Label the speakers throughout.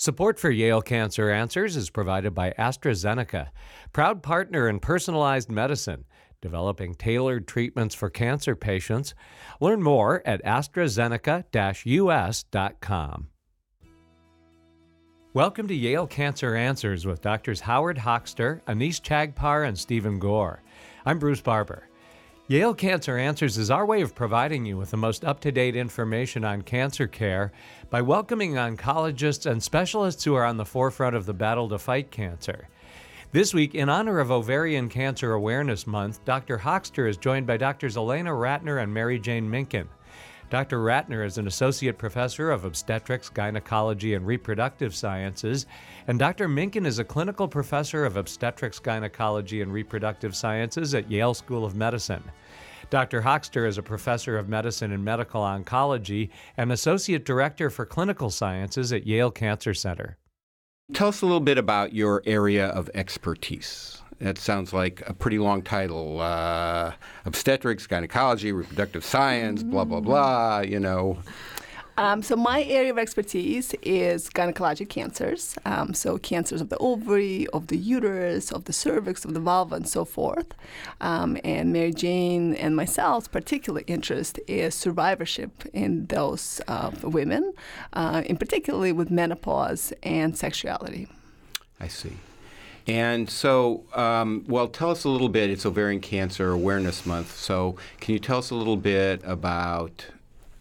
Speaker 1: Support for Yale Cancer Answers is provided by AstraZeneca, proud partner in personalized medicine, developing tailored treatments for cancer patients. Learn more at astrazeneca-us.com. Welcome to Yale Cancer Answers with Doctors Howard Hochster, Anees Chagpar, and Stephen Gore. I'm Bruce Barber. Yale Cancer Answers is our way of providing you with the most up to date information on cancer care by welcoming oncologists and specialists who are on the forefront of the battle to fight cancer. This week, in honor of Ovarian Cancer Awareness Month, Dr. Hochster is joined by Drs. Elena Ratner and Mary Jane Minkin. Dr. Ratner is an associate professor of obstetrics, gynecology, and reproductive sciences, and Dr. Minkin is a clinical professor of obstetrics, gynecology, and reproductive sciences at Yale School of Medicine. Dr. Hochster is a professor of medicine and medical oncology and associate director for clinical sciences at Yale Cancer Center.
Speaker 2: Tell us a little bit about your area of expertise. That sounds like a pretty long title. Uh, obstetrics, gynecology, reproductive science, blah, blah, blah, you know.
Speaker 3: Um, so my area of expertise is gynecologic cancers. Um, so cancers of the ovary, of the uterus, of the cervix, of the vulva, and so forth. Um, and Mary Jane and myself's particular interest is survivorship in those uh, women, uh, in particularly with menopause and sexuality.
Speaker 2: I see. And so, um, well, tell us a little bit. It's Ovarian Cancer Awareness Month. So, can you tell us a little bit about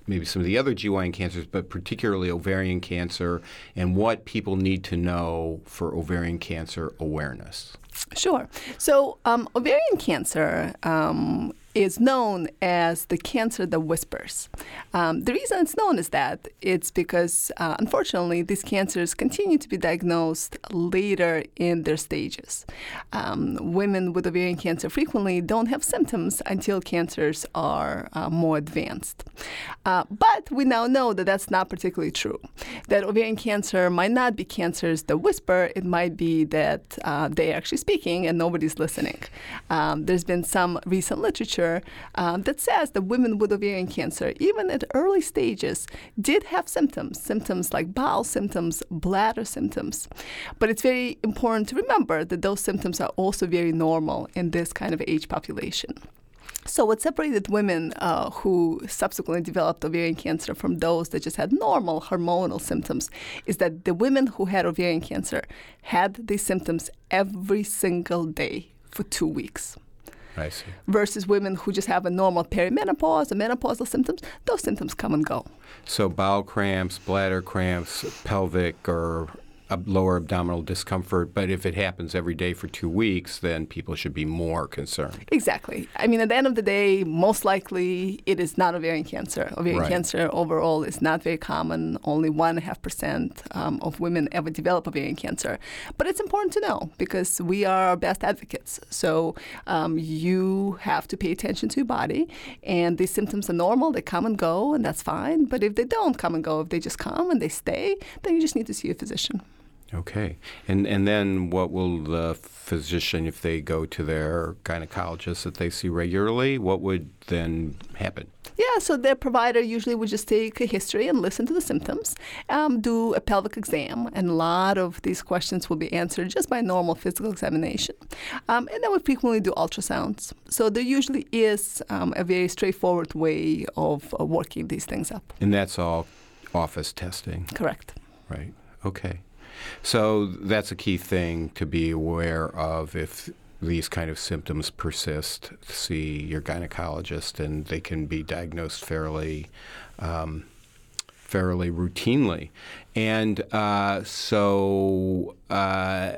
Speaker 2: maybe some of the other GYN cancers, but particularly ovarian cancer, and what people need to know for ovarian cancer awareness?
Speaker 3: Sure. So, um, ovarian cancer um, is known as the cancer that whispers. Um, the reason it's known is that it's because, uh, unfortunately, these cancers continue to be diagnosed later in their stages. Um, women with ovarian cancer frequently don't have symptoms until cancers are uh, more advanced. Uh, but we now know that that's not particularly true. That ovarian cancer might not be cancers that whisper, it might be that uh, they're actually speaking and nobody's listening. Um, there's been some recent literature literature um, that says that women with ovarian cancer, even at early stages, did have symptoms, symptoms like bowel symptoms, bladder symptoms. But it's very important to remember that those symptoms are also very normal in this kind of age population. So, what separated women uh, who subsequently developed ovarian cancer from those that just had normal hormonal symptoms is that the women who had ovarian cancer had these symptoms every single day for two weeks.
Speaker 2: I see.
Speaker 3: Versus women who just have a normal perimenopause or menopausal symptoms, those symptoms come and go.
Speaker 2: So bowel cramps, bladder cramps, pelvic or lower abdominal discomfort, but if it happens every day for two weeks, then people should be more concerned.
Speaker 3: Exactly. I mean, at the end of the day, most likely it is not ovarian cancer. Ovarian right. cancer overall is not very common. Only 1.5% um, of women ever develop ovarian cancer. But it's important to know because we are our best advocates. So um, you have to pay attention to your body, and these symptoms are normal. They come and go, and that's fine. But if they don't come and go, if they just come and they stay, then you just need to see a physician.
Speaker 2: Okay. And and then what will the physician, if they go to their gynecologist that they see regularly, what would then happen?
Speaker 3: Yeah, so their provider usually would just take a history and listen to the symptoms, um, do a pelvic exam, and a lot of these questions will be answered just by normal physical examination. Um, and then we frequently do ultrasounds. So there usually is um, a very straightforward way of uh, working these things up.
Speaker 2: And that's all office testing?
Speaker 3: Correct.
Speaker 2: Right. Okay. So that's a key thing to be aware of if these kind of symptoms persist. See your gynecologist, and they can be diagnosed fairly. Um, fairly routinely. And uh, so, uh,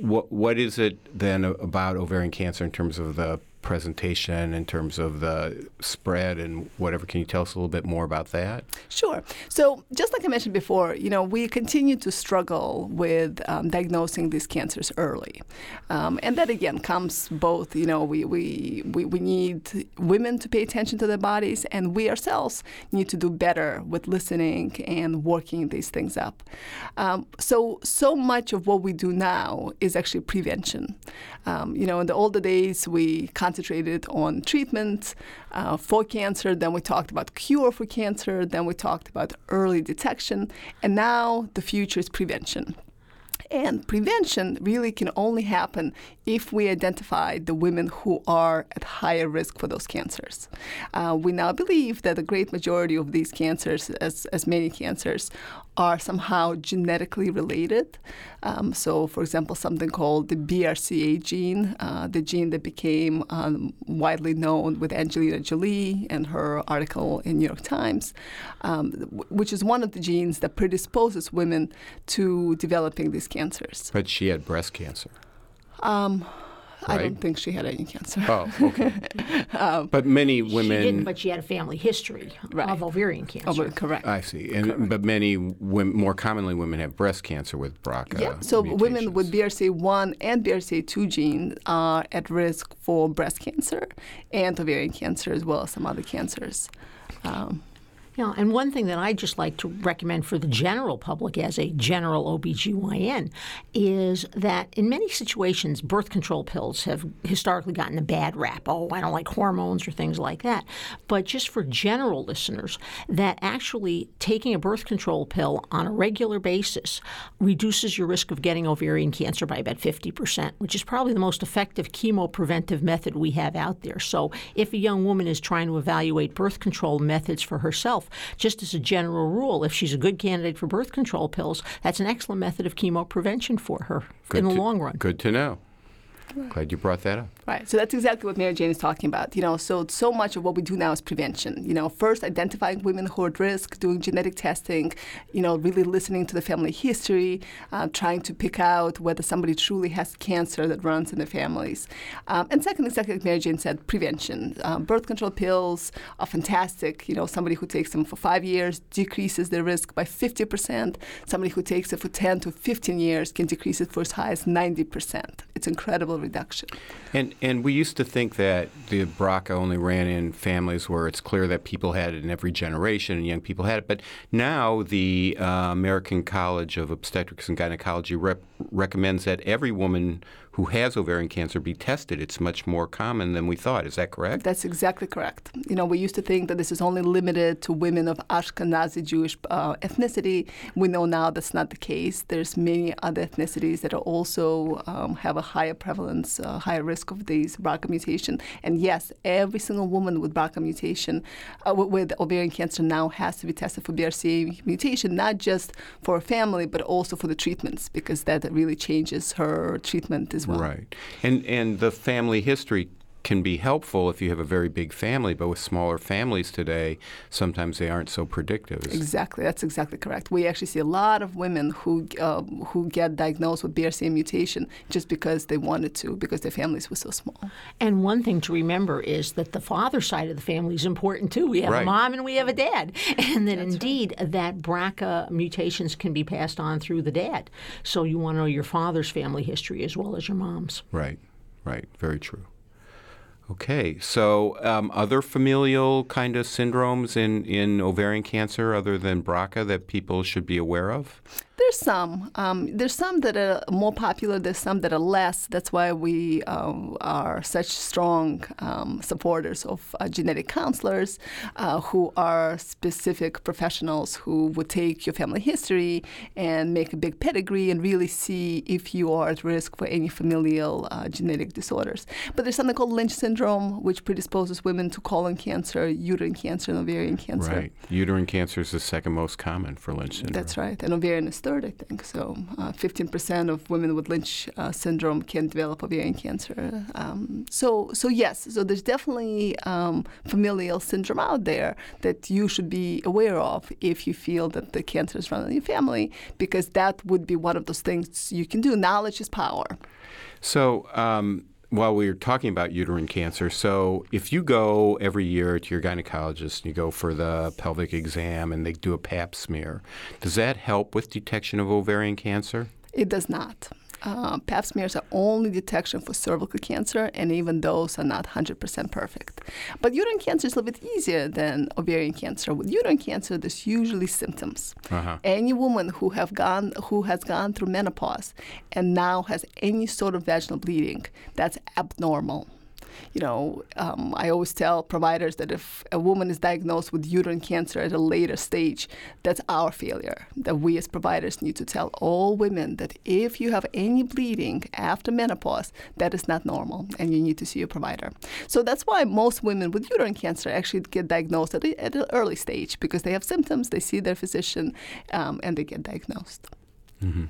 Speaker 2: what what is it then about ovarian cancer in terms of the presentation in terms of the spread and whatever. Can you tell us a little bit more about that?
Speaker 3: Sure. So, just like I mentioned before, you know, we continue to struggle with um, diagnosing these cancers early. Um, and that, again, comes both, you know, we, we, we, we need women to pay attention to their bodies, and we ourselves need to do better with listening and working these things up. Um, so, so much of what we do now is actually prevention. Um, you know, in the older days, we concentrated on treatment uh, for cancer. Then we talked about cure for cancer. Then we talked about early detection. And now the future is prevention. And prevention really can only happen if we identify the women who are at higher risk for those cancers. Uh, we now believe that the great majority of these cancers, as, as many cancers, are somehow genetically related. Um, so, for example, something called the BRCA gene, uh, the gene that became um, widely known with Angelina Jolie and her article in New York Times, um, which is one of the genes that predisposes women to developing these cancers.
Speaker 2: But she had breast cancer.
Speaker 3: Um, I
Speaker 2: Right.
Speaker 3: don't think she had any cancer.
Speaker 2: Oh, okay. but many women.
Speaker 4: She didn't,
Speaker 2: women.
Speaker 4: but she had a family history
Speaker 3: Right.
Speaker 4: of ovarian cancer.
Speaker 3: Oh, but correct.
Speaker 2: I see. And but many women, more commonly, women have breast cancer with BRCA.
Speaker 3: Yeah, so women with. BRCA1 and BRCA2 genes are at risk for breast cancer and ovarian cancer as well as some other cancers. Um,
Speaker 4: Yeah, and one thing that I just like to recommend for the general public as a general OBGYN is that in many situations, birth control pills have historically gotten a bad rap. Oh, I don't like hormones or things like that. But just for general listeners, that actually taking a birth control pill on a regular basis reduces your risk of getting ovarian cancer by about 50%, which is probably the most effective chemopreventive method we have out there. So if a young woman is trying to evaluate birth control methods for herself, just as a general rule, if she's a good candidate for birth control pills, that's an excellent method of chemoprevention for her
Speaker 2: Good
Speaker 4: in the
Speaker 2: to-
Speaker 4: long run.
Speaker 2: Good to know. Glad you brought that up.
Speaker 3: Right. So that's exactly what Mary Jane is talking about. You know, so so much of what we do now is prevention. You know, first identifying women who are at risk, doing genetic testing, you know, really listening to the family history, uh, trying to pick out whether somebody truly has cancer that runs in their families. Um, and second, exactly like Mary Jane said, prevention. Um, birth control pills are fantastic. You know, somebody who takes them for five years decreases their risk by 50%. Somebody who takes it for 10 to 15 years can decrease it for as high as 90%. It's incredible reduction.
Speaker 2: And and we used to think that the BRCA only ran in families where it's clear that people had it in every generation and young people had it. But now the uh, American College of Obstetrics and Gynecology rep- recommends that every woman who has ovarian cancer be tested. It's much more common than we thought. Is that correct?
Speaker 3: That's exactly correct. You know, we used to think that this is only limited to women of Ashkenazi Jewish uh, ethnicity. We know now that's not the case. There's many other ethnicities that are also um, have a higher prevalence, uh, higher risk of these BRCA mutation. And yes, every single woman with BRCA mutation, uh, with ovarian cancer now has to be tested for BRCA mutation, not just for a family, but also for the treatments, because that really changes her treatment as well.
Speaker 2: Right. And and the family history can be helpful if you have a very big family, but with smaller families today, sometimes they aren't so predictive.
Speaker 3: Exactly, that's exactly correct. We actually see a lot of women who uh, who get diagnosed with BRCA mutation just because they wanted to, because their families were so small.
Speaker 4: And one thing to remember is that the father side of the family is important too. We have
Speaker 2: Right.
Speaker 4: a mom and we have a dad. And that indeed that BRCA mutations can be passed on through the dad. So you want to know your father's family history as well as your mom's.
Speaker 2: Right, right, very true. Okay, so um, other familial kind of syndromes in, in ovarian cancer other than BRCA that people should be aware of?
Speaker 3: There's some. Um, there's some that are more popular. There's some that are less. That's why we um, are such strong um, supporters of uh, genetic counselors, uh, who are specific professionals who would take your family history and make a big pedigree and really see if you are at risk for any familial uh, genetic disorders. But there's something called Lynch syndrome, which predisposes women to colon cancer, uterine cancer, and ovarian cancer.
Speaker 2: Right. Uterine cancer is the second most common for Lynch syndrome.
Speaker 3: That's right. And ovarian is third, I think. So uh, 15% of women with Lynch uh, syndrome can develop ovarian cancer. Um, so, so yes, so there's definitely um, familial syndrome out there that you should be aware of if you feel that the cancer is running in your family, because that would be one of those things you can do. Knowledge is power.
Speaker 2: So, um, while we were talking about uterine cancer, so if you go every year to your gynecologist and you go for the pelvic exam and they do a pap smear, does that help with detection of ovarian cancer?
Speaker 3: It does not. Uh, pap smears are only detection for cervical cancer, and even those are not 100% perfect. But uterine cancer is a little bit easier than ovarian cancer. With uterine cancer, there's usually symptoms.
Speaker 2: Uh-huh.
Speaker 3: Any woman who have gone who has gone through menopause and now has any sort of vaginal bleeding, that's abnormal. You know, um, I always tell providers that if a woman is diagnosed with uterine cancer at a later stage, that's our failure. That we as providers need to tell all women that if you have any bleeding after menopause, that is not normal and you need to see a provider. So that's why most women with uterine cancer actually get diagnosed at, at an early stage because they have symptoms, they see their physician, um, and they get diagnosed.
Speaker 2: Mm-hmm.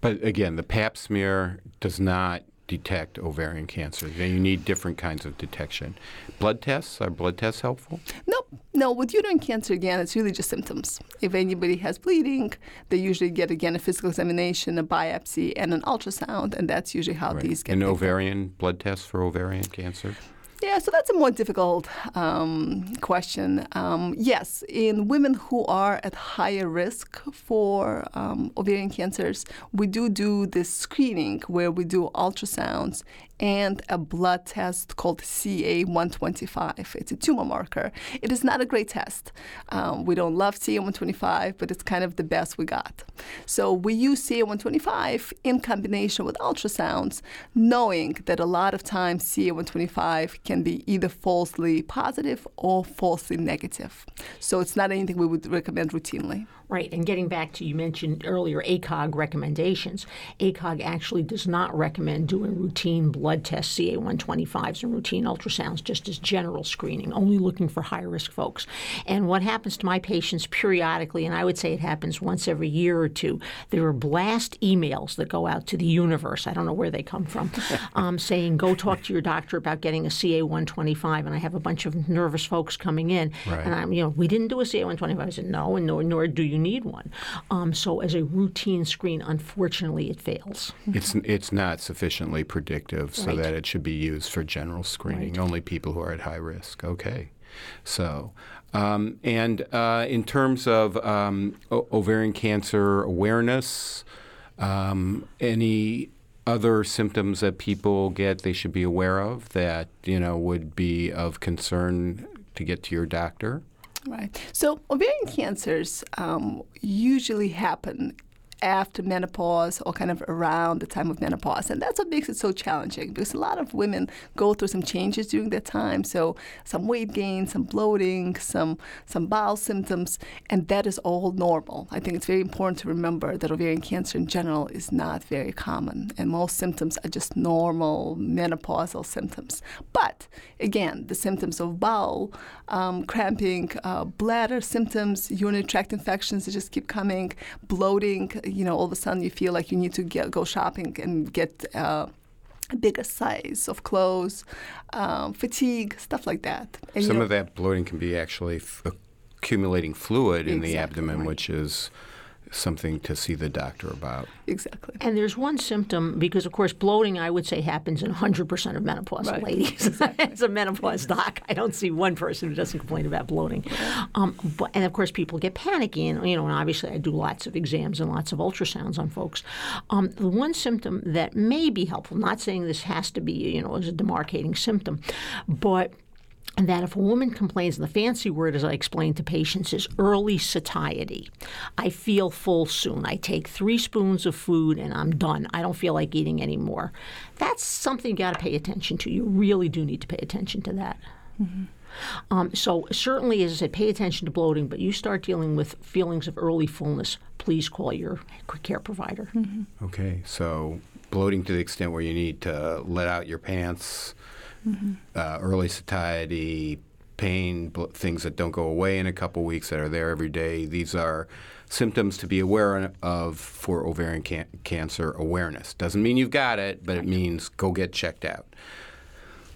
Speaker 2: But again, the pap smear does not detect ovarian cancer. You need different kinds of detection. Blood tests, are blood tests helpful?
Speaker 3: No, no. With uterine cancer, again, it's really just symptoms. If anybody has bleeding, they usually get, again, a physical examination, a biopsy, and an ultrasound, and that's usually how
Speaker 2: right.
Speaker 3: these get
Speaker 2: An ovarian blood test for ovarian cancer?
Speaker 3: Yeah, so that's a more difficult um, question. Um, yes, in women who are at higher risk for um, ovarian cancers, we do do this screening where we do ultrasounds and a blood test called CA125. It's a tumor marker. It is not a great test. Um, we don't love CA125, but it's kind of the best we got. So we use CA125 in combination with ultrasounds, knowing that a lot of times CA125 can be either falsely positive or falsely negative. So it's not anything we would recommend routinely.
Speaker 4: Right, and getting back to you mentioned earlier ACOG recommendations. ACOG actually does not recommend doing routine blood tests, CA125s, and routine ultrasounds, just as general screening, only looking for high risk folks. And what happens to my patients periodically, and I would say it happens once every year or two, there are blast emails that go out to the universe. I don't know where they come from, um, saying, go talk to your doctor about getting a CA125. And I have a bunch of nervous folks coming in,
Speaker 2: right.
Speaker 4: and I'm, you know, we didn't do a CA125. I said, no, and nor, nor do you you need one. Um, so as a routine screen, unfortunately, it fails.
Speaker 2: It's it's not sufficiently predictive so
Speaker 4: Right.
Speaker 2: that it should be used for general screening.
Speaker 4: Right.
Speaker 2: Only people who are at high risk. Okay. So, um, and uh, in terms of um, o- ovarian cancer awareness, um, any other symptoms that people get they should be aware of that you know would be of concern to get to your doctor?
Speaker 3: Right. So ovarian cancers um, usually happen after menopause or kind of around the time of menopause. And that's what makes it so challenging because a lot of women go through some changes during that time. So some weight gain, some bloating, some some bowel symptoms, and that is all normal. I think it's very important to remember that ovarian cancer in general is not very common and most symptoms are just normal menopausal symptoms. But again, the symptoms of bowel, um, cramping, uh, bladder symptoms, urinary tract infections that just keep coming, bloating, you know, all of a sudden you feel like you need to get, go shopping and get uh, a bigger size of clothes, um, fatigue, stuff like that. And, you
Speaker 2: Some
Speaker 3: know,
Speaker 2: of that bloating can be actually f- accumulating fluid in the abdomen, which is something to see the doctor about.
Speaker 3: Exactly.
Speaker 4: And there's one symptom because, of course, bloating I would say happens in 100% of menopausal
Speaker 3: Right.
Speaker 4: ladies. As a menopause doc, I don't see one person who doesn't complain about bloating. Um, but, and of course, people get panicky, and you know, and obviously, I do lots of exams and lots of ultrasounds on folks. Um, the one symptom that may be helpful, not saying this has to be, you know, as a demarcating symptom, but and that if a woman complains, and the fancy word, as I explain to patients, is early satiety. I feel full soon. I take three spoons of food and I'm done. I don't feel like eating anymore. That's something you got to pay attention to. You really do need to pay attention to that. Um, so certainly, as I said, pay attention to bloating. But you start dealing with feelings of early fullness, please call your care provider.
Speaker 2: Okay, so bloating to the extent where you need to let out your pants, uh, early satiety, pain, bl- things that don't go away in a couple weeks that are there every day. These are symptoms to be aware of for ovarian can- cancer awareness. Doesn't mean you've got it, but it means go get checked out.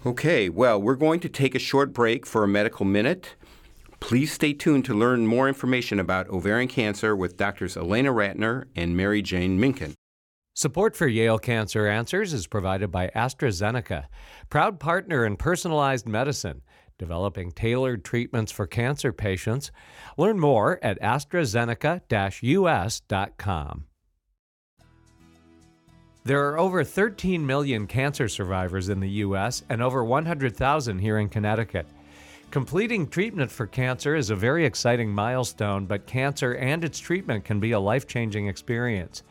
Speaker 2: Okay, well, we're going to take a short break for a medical minute. Please stay tuned to learn more information about ovarian cancer with doctors Elena Ratner and Mary Jane Minkin.
Speaker 1: Support for Yale Cancer Answers is provided by AstraZeneca, proud partner in personalized medicine, developing tailored treatments for cancer patients. Learn more at AstraZeneca-US.com. There are over 13 million cancer survivors in the U.S. and over 100,000 here in Connecticut. Completing treatment for cancer is a very exciting milestone, but cancer and its treatment can be a life changing experience.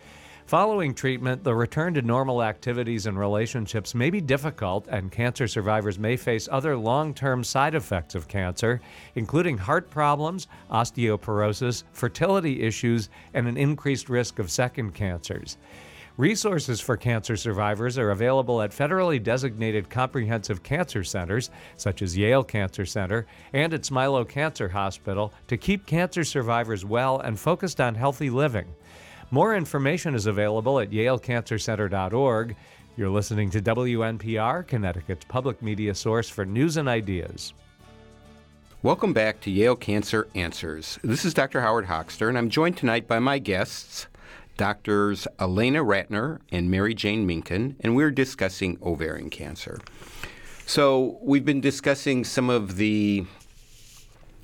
Speaker 1: Following treatment, the return to normal activities and relationships may be difficult, and cancer survivors may face other long term side effects of cancer, including heart problems, osteoporosis, fertility issues, and an increased risk of second cancers. Resources for cancer survivors are available at federally designated comprehensive cancer centers, such as Yale Cancer Center and at Smilow Cancer Hospital, to keep cancer survivors well and focused on healthy living. More information is available at yalecancercenter.org. You're listening to WNPR, Connecticut's public media source for news and ideas.
Speaker 2: Welcome back to Yale Cancer Answers. This is Dr. Howard Hochster, and I'm joined tonight by my guests, Doctors Elena Ratner and Mary Jane Minkin, and we're discussing ovarian cancer. So, we've been discussing some of the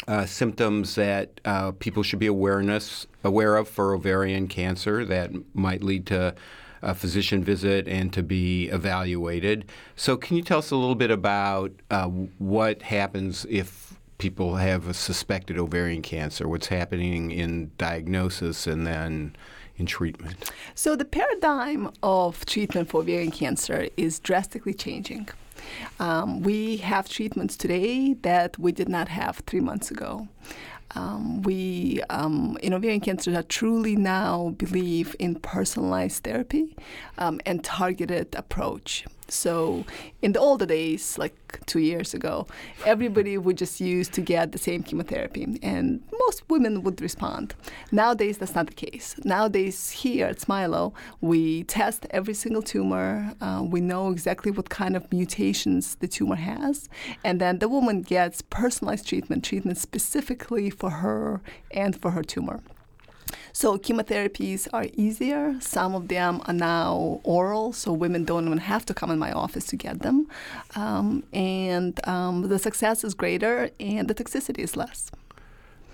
Speaker 2: uh, symptoms that uh, people should be awareness aware of for ovarian cancer that might lead to a physician visit and to be evaluated. So, can you tell us a little bit about uh, what happens if people have a suspected ovarian cancer? What's happening in diagnosis and then in treatment?
Speaker 3: So, the paradigm of treatment for ovarian cancer is drastically changing. Um, we have treatments today that we did not have three months ago. Um, we um, in ovarian cancer truly now believe in personalized therapy um, and targeted approach. So in the older days, like two years ago, everybody would just use to get the same chemotherapy, and most women would respond. Nowadays, that's not the case. Nowadays, here at Smilow, we test every single tumor. Uh, we know exactly what kind of mutations the tumor has, and then the woman gets personalized treatment, treatment specifically for her and for her tumor. So chemotherapies are easier. Some of them are now oral, so women don't even have to come in my office to get them. Um, and um, the success is greater and the toxicity is less.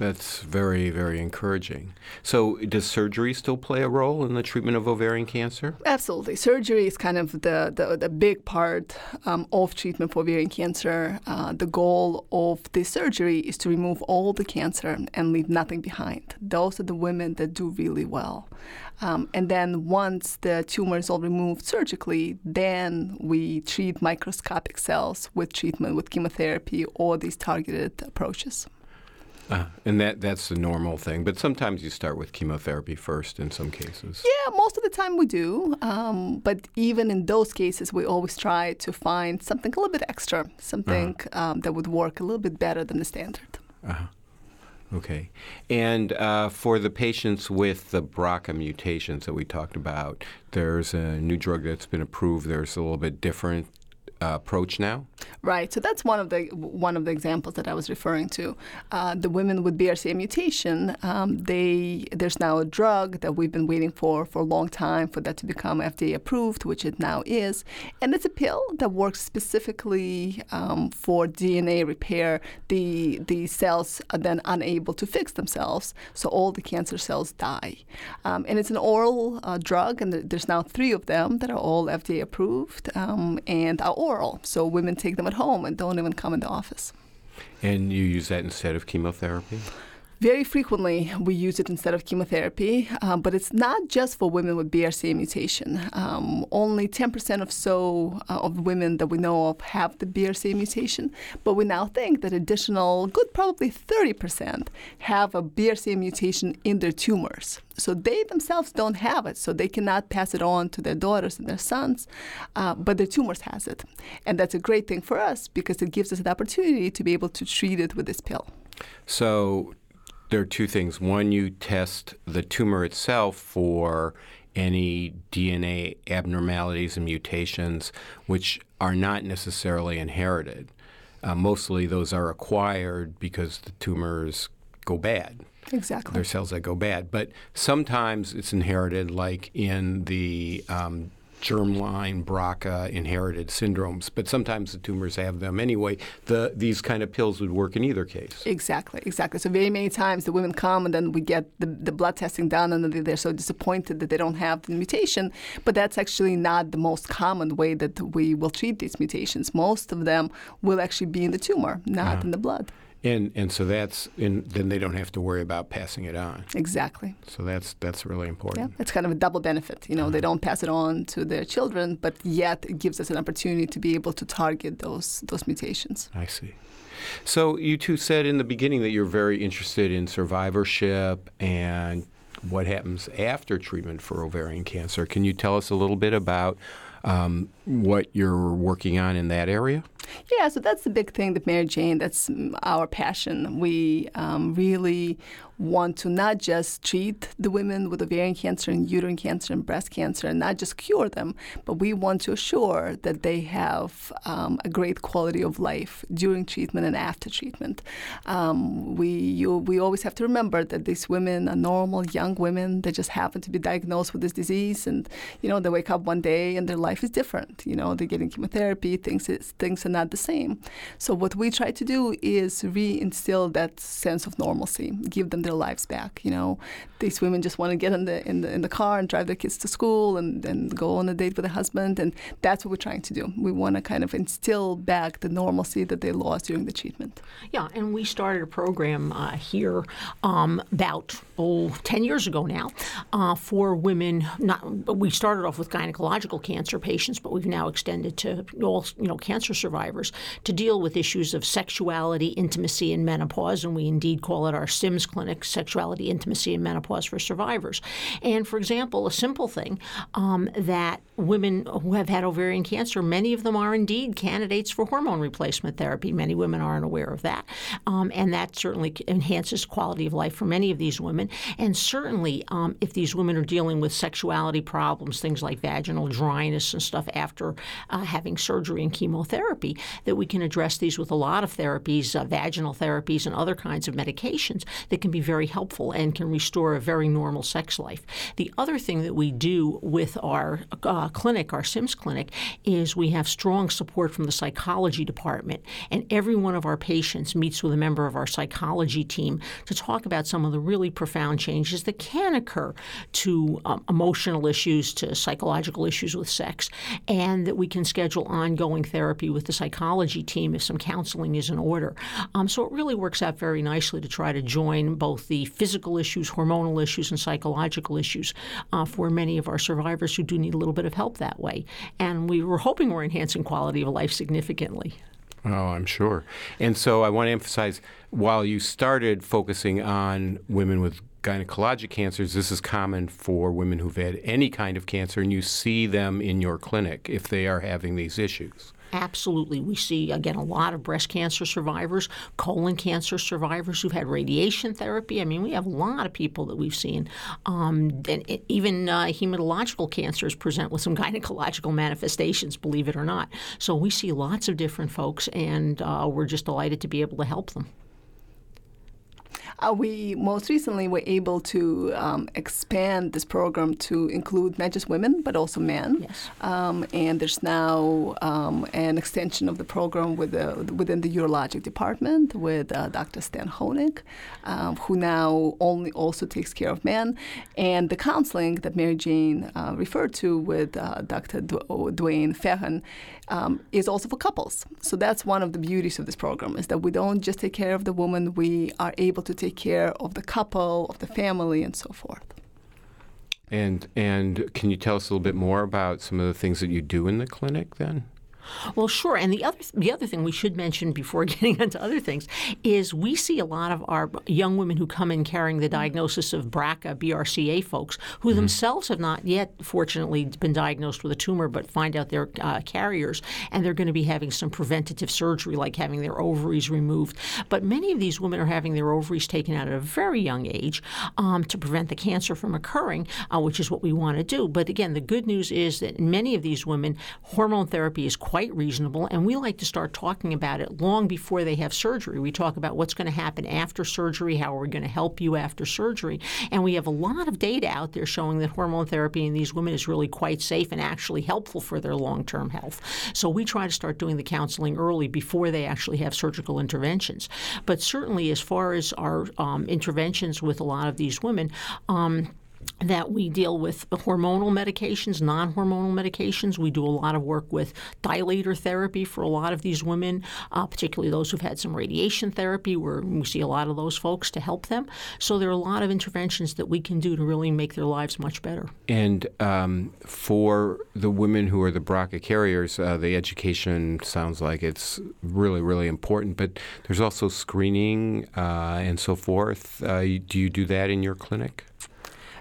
Speaker 2: That's very, very encouraging. So, does surgery still play a role in the treatment of ovarian cancer?
Speaker 3: Absolutely. Surgery is kind of the, the, the big part um, of treatment for ovarian cancer. Uh, the goal of the surgery is to remove all the cancer and leave nothing behind. Those are the women that do really well. Um, and then once the tumor is all removed surgically, then we treat microscopic cells with treatment with chemotherapy or these targeted approaches.
Speaker 2: Uh, and that that's the normal thing. But sometimes you start with chemotherapy first in some cases.
Speaker 3: Yeah, most of the time we do. Um, but even in those cases, we always try to find something a little bit extra, something uh-huh. um, that would work a little bit better than the standard.
Speaker 2: Uh-huh. Okay. And uh, for the patients with the BRCA mutations that we talked about, there's a new drug that's been approved. There's a little bit different approach now?
Speaker 3: Right. So that's one of the one of the examples that I was referring to. Uh, the women with BRCA mutation, um, they there's now a drug that we've been waiting for for a long time for that to become FDA approved, which it now is, and it's a pill that works specifically um, for DNA repair. The the cells are then unable to fix themselves, so all the cancer cells die. Um, and it's an oral uh, drug, and there's now three of them that are all FDA approved um, and are oral oral. So women take them at home and don't even come in the office.
Speaker 2: And you use that instead of chemotherapy?
Speaker 3: Very frequently, we use it instead of chemotherapy, um, but it's not just for women with BRCA mutation. Um, only 10% of so uh, of women that we know of have the BRCA mutation, but we now think that additional, good probably 30%, have a BRCA mutation in their tumors. So they themselves don't have it, so they cannot pass it on to their daughters and their sons, uh, but their tumors has it. And that's a great thing for us because it gives us an opportunity to be able to treat it with this pill.
Speaker 2: So there are two things. One, you test the tumor itself for any DNA abnormalities and mutations, which are not necessarily inherited. Uh, mostly those are acquired because the tumors go bad.
Speaker 3: Exactly.
Speaker 2: They're cells that go bad. But sometimes it's inherited, like in the um, germline BRCA inherited syndromes, but sometimes the tumors have them anyway. The these kind of pills would work in either case.
Speaker 3: Exactly, exactly. So very many times the women come and then we get the, the blood testing done and they're so disappointed that they don't have the mutation. But that's actually not the most common way that we will treat these mutations. Most of them will actually be in the tumor, not uh-huh. in the blood.
Speaker 2: And and so that's and then they don't have to worry about passing it on.
Speaker 3: Exactly.
Speaker 2: So that's that's really important.
Speaker 3: Yeah, it's kind of a double benefit. You know, they don't pass it on to their children, but yet it gives us an opportunity to be able to target those those mutations.
Speaker 2: I see. So you two said in the beginning that you're very interested in survivorship and what happens after treatment for ovarian cancer. Can you tell us a little bit about um, what you're working on in that area?
Speaker 3: Yeah, so that's the big thing that Mary Jane, that's our passion. We um, really want to not just treat the women with ovarian cancer and uterine cancer and breast cancer and not just cure them, but we want to assure that they have um, a great quality of life during treatment and after treatment. Um, we, you, we always have to remember that these women are normal young women. They just happen to be diagnosed with this disease and, you know, they wake up one day and their life is different. You know, they're getting chemotherapy, things, is, things are not the same. So what we try to do is reinstill that sense of normalcy, give them their lives back. You know, these women just want to get in the in the in the car and drive their kids to school and, and go on a date with a husband, and that's what we're trying to do. We want to kind of instill back the normalcy that they lost during the treatment.
Speaker 4: Yeah, and we started a program uh, here um, about oh, 10 years ago now uh, for women. Not we started off with gynecological cancer patients, but we've now extended to all you know cancer survivors to deal with issues of sexuality, intimacy, and menopause, and we indeed call it our SIMS clinic, sexuality, intimacy, and menopause for survivors. And for example, a simple thing um, that women who have had ovarian cancer, many of them are indeed candidates for hormone replacement therapy. Many women aren't aware of that, um, and that certainly enhances quality of life for many of these women. And certainly, um, if these women are dealing with sexuality problems, things like vaginal dryness and stuff after uh, having surgery and chemotherapy, that we can address these with a lot of therapies, uh, vaginal therapies, and other kinds of medications that can be very helpful and can restore a very normal sex life. The other thing that we do with our uh, clinic, our SIMS clinic, is we have strong support from the psychology department, and every one of our patients meets with a member of our psychology team to talk about some of the really profound changes that can occur to um, emotional issues, to psychological issues with sex, and that we can schedule ongoing therapy with the psychology team if some counseling is in order. Um, so it really works out very nicely to try to join both the physical issues, hormonal issues, and psychological issues uh, for many of our survivors who do need a little bit of help that way. And we were hoping we're enhancing quality of life significantly.
Speaker 2: Oh, I'm sure. And so I want to emphasize while you started focusing on women with gynecologic cancers, this is common for women who've had any kind of cancer, and you see them in your clinic if they are having these issues.
Speaker 4: Absolutely. We see, again, a lot of breast cancer survivors, colon cancer survivors who've had radiation therapy. I mean, we have a lot of people that we've seen. Um, and it, even uh, hematological cancers present with some gynecological manifestations, believe it or not. So we see lots of different folks, and uh, we're just delighted to be able to help them.
Speaker 3: Uh, we most recently were able to um, expand this program to include not just women but also men.
Speaker 4: Yes.
Speaker 3: Um, and there's now um, an extension of the program with the, within the urologic department with uh, Dr. Stan Honig, um, who now only also takes care of men. And the counseling that Mary Jane uh, referred to with uh, Dr. Du- Dwain Fehon um, is also for couples. So that's one of the beauties of this program is that we don't just take care of the woman, we are able to take care of the couple, of the family, and so forth.
Speaker 2: And and can you tell us a little bit more about some of the things that you do in the clinic then?
Speaker 4: Well, sure. And the other the other thing we should mention before getting into other things is we see a lot of our young women who come in carrying the diagnosis of BRCA, BRCA folks, who mm-hmm. themselves have not yet, fortunately, been diagnosed with a tumor, but find out they're uh, carriers, and they're going to be having some preventative surgery, like having their ovaries removed. But many of these women are having their ovaries taken out at a very young age um, to prevent the cancer from occurring, uh, which is what we want to do. But again, the good news is that many of these women, hormone therapy is quite reasonable, and we like to start talking about it long before they have surgery. We talk about what's going to happen after surgery, how we're going to help you after surgery, and we have a lot of data out there showing that hormone therapy in these women is really quite safe and actually helpful for their long-term health. So we try to start doing the counseling early before they actually have surgical interventions. But certainly, as far as our um, interventions with a lot of these women. Um, that we deal with hormonal medications, non hormonal medications. We do a lot of work with dilator therapy for a lot of these women, uh, particularly those who've had some radiation therapy, where we see a lot of those folks to help them. So there are a lot of interventions that we can do to really make their lives much better.
Speaker 2: And um, for the women who are the BRCA carriers, uh, the education sounds like it's really, really important, but there's also screening uh, and so forth. Uh, do you do that in your clinic?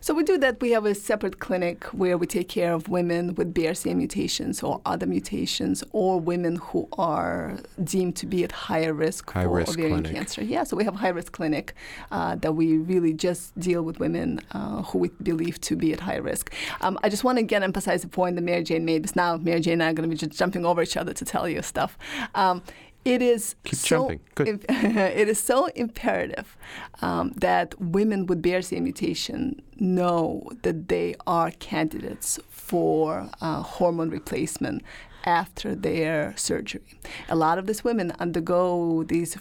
Speaker 3: So we do that. We have a separate clinic where we take care of women with BRCA mutations or other mutations, or women who are deemed to be at higher risk
Speaker 2: high
Speaker 3: for
Speaker 2: risk
Speaker 3: ovarian
Speaker 2: clinic.
Speaker 3: cancer. Yeah, so we have a high risk clinic uh, that we really just deal with women uh, who we believe to be at high risk. Um, I just want to again emphasize the point that Mary Jane made. Because now Mary Jane and I are going to be just jumping over each other to tell you stuff. Um, it is
Speaker 2: Keep
Speaker 3: so it is so imperative um, that women with BRCA mutation know that they are candidates for uh, hormone replacement after their surgery. A lot of these women undergo these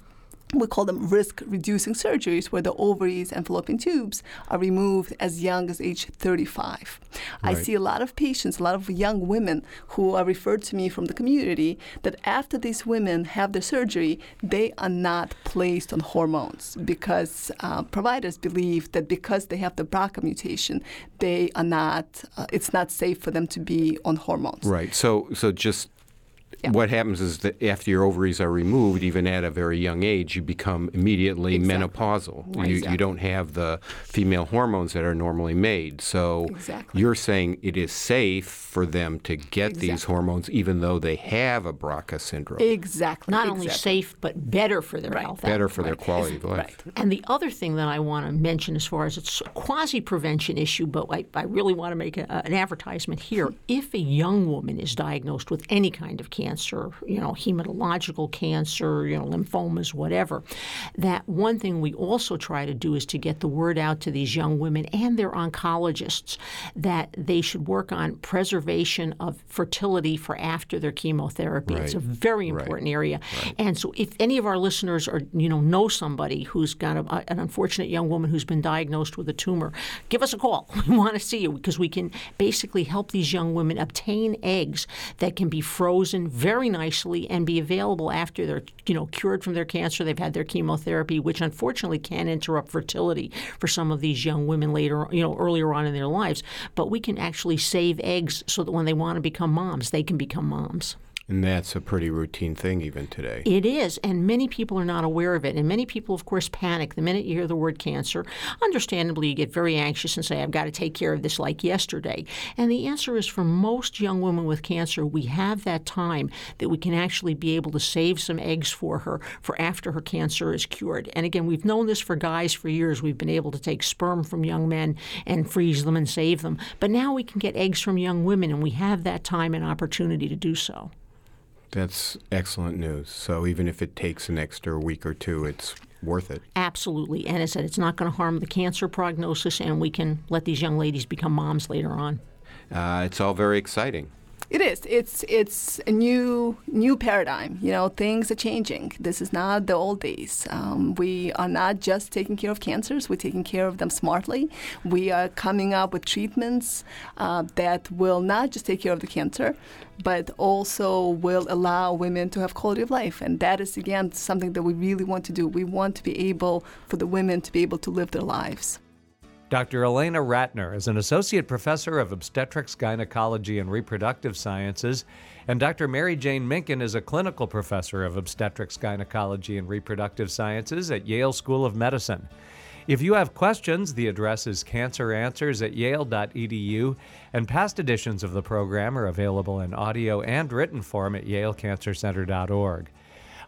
Speaker 3: we call them risk reducing surgeries where the ovaries and fallopian tubes are removed as young as age 35. I see a lot of patients, a lot of young women who are referred to me from the community that after these women have their surgery, they are not placed on hormones because uh, providers believe that because they have the BRCA mutation, they are not, uh, it's not safe for them to be on hormones.
Speaker 2: Right. So, so just
Speaker 3: Yeah.
Speaker 2: what happens is that after your ovaries are removed, even at a very young age, you become immediately
Speaker 3: Exactly.
Speaker 2: menopausal. You, you don't have the female hormones that are normally made. So
Speaker 3: Exactly.
Speaker 2: you're saying it is safe for them to get these hormones even though they have a BRCA syndrome.
Speaker 3: Exactly.
Speaker 4: Not only safe, but better for their
Speaker 3: Right.
Speaker 4: health.
Speaker 2: Better for their quality of life.
Speaker 3: Right.
Speaker 4: And the other thing that I want to mention, as far as it's a quasi prevention issue, but I, I really want to make a, an advertisement here. If a young woman is diagnosed with any kind of cancer, you know, hematological cancer, you know, lymphomas, whatever, that one thing we also try to do is to get the word out to these young women and their oncologists that they should work on preservation of fertility for after their chemotherapy. It's a
Speaker 2: Right.
Speaker 4: very
Speaker 2: Right.
Speaker 4: important area. And so, if any of our listeners are, you know, know somebody who's got a, an unfortunate young woman who's been diagnosed with a tumor, give us a call. We want to see you because we can basically help these young women obtain eggs that can be frozen very nicely and be available after they're, you know, cured from their cancer. They've had their chemotherapy, which unfortunately can interrupt fertility for some of these young women later, you know, earlier on in their lives. But we can actually save eggs so that when they want to become moms, they can become moms.
Speaker 2: And that's a pretty routine thing even today.
Speaker 4: It is, and many people are not aware of it. And many people, of course, panic the minute you hear the word cancer. Understandably, you get very anxious and say, I've got to take care of this like yesterday. And the answer is for most young women with cancer, we have that time that we can actually be able to save some eggs for her for after her cancer is cured. And again, we've known this for guys for years. We've been able to take sperm from young men and freeze them and save them. But now we can get eggs from young women, and we have that time and opportunity to do so.
Speaker 2: That's excellent news. So even if it takes an extra week or two, it's worth it.
Speaker 4: Absolutely. And as I said, it's not going to harm the cancer prognosis, and we can let these young ladies become moms later on.
Speaker 2: Uh, it's all very exciting.
Speaker 3: It is. It's it's a new new paradigm. You know, things are changing. This is not the old days. Um, we are not just taking care of cancers. We're taking care of them smartly. We are coming up with treatments uh, that will not just take care of the cancer, but also will allow women to have quality of life. And that is again something that we really want to do. We want to be able for the women to be able to live their lives.
Speaker 1: Dr. Elena Ratner is an associate professor of obstetrics, gynecology, and reproductive sciences, and Dr. Mary Jane Minkin is a clinical professor of obstetrics, gynecology, and reproductive sciences at Yale School of Medicine. If you have questions, the address is canceranswers at yale.edu, and past editions of the program are available in audio and written form at yalecancercenter.org.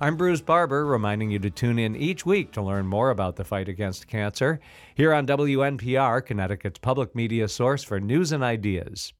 Speaker 1: I'm Bruce Barber, reminding you to tune in each week to learn more about the fight against cancer here on WNPR, Connecticut's public media source for news and ideas.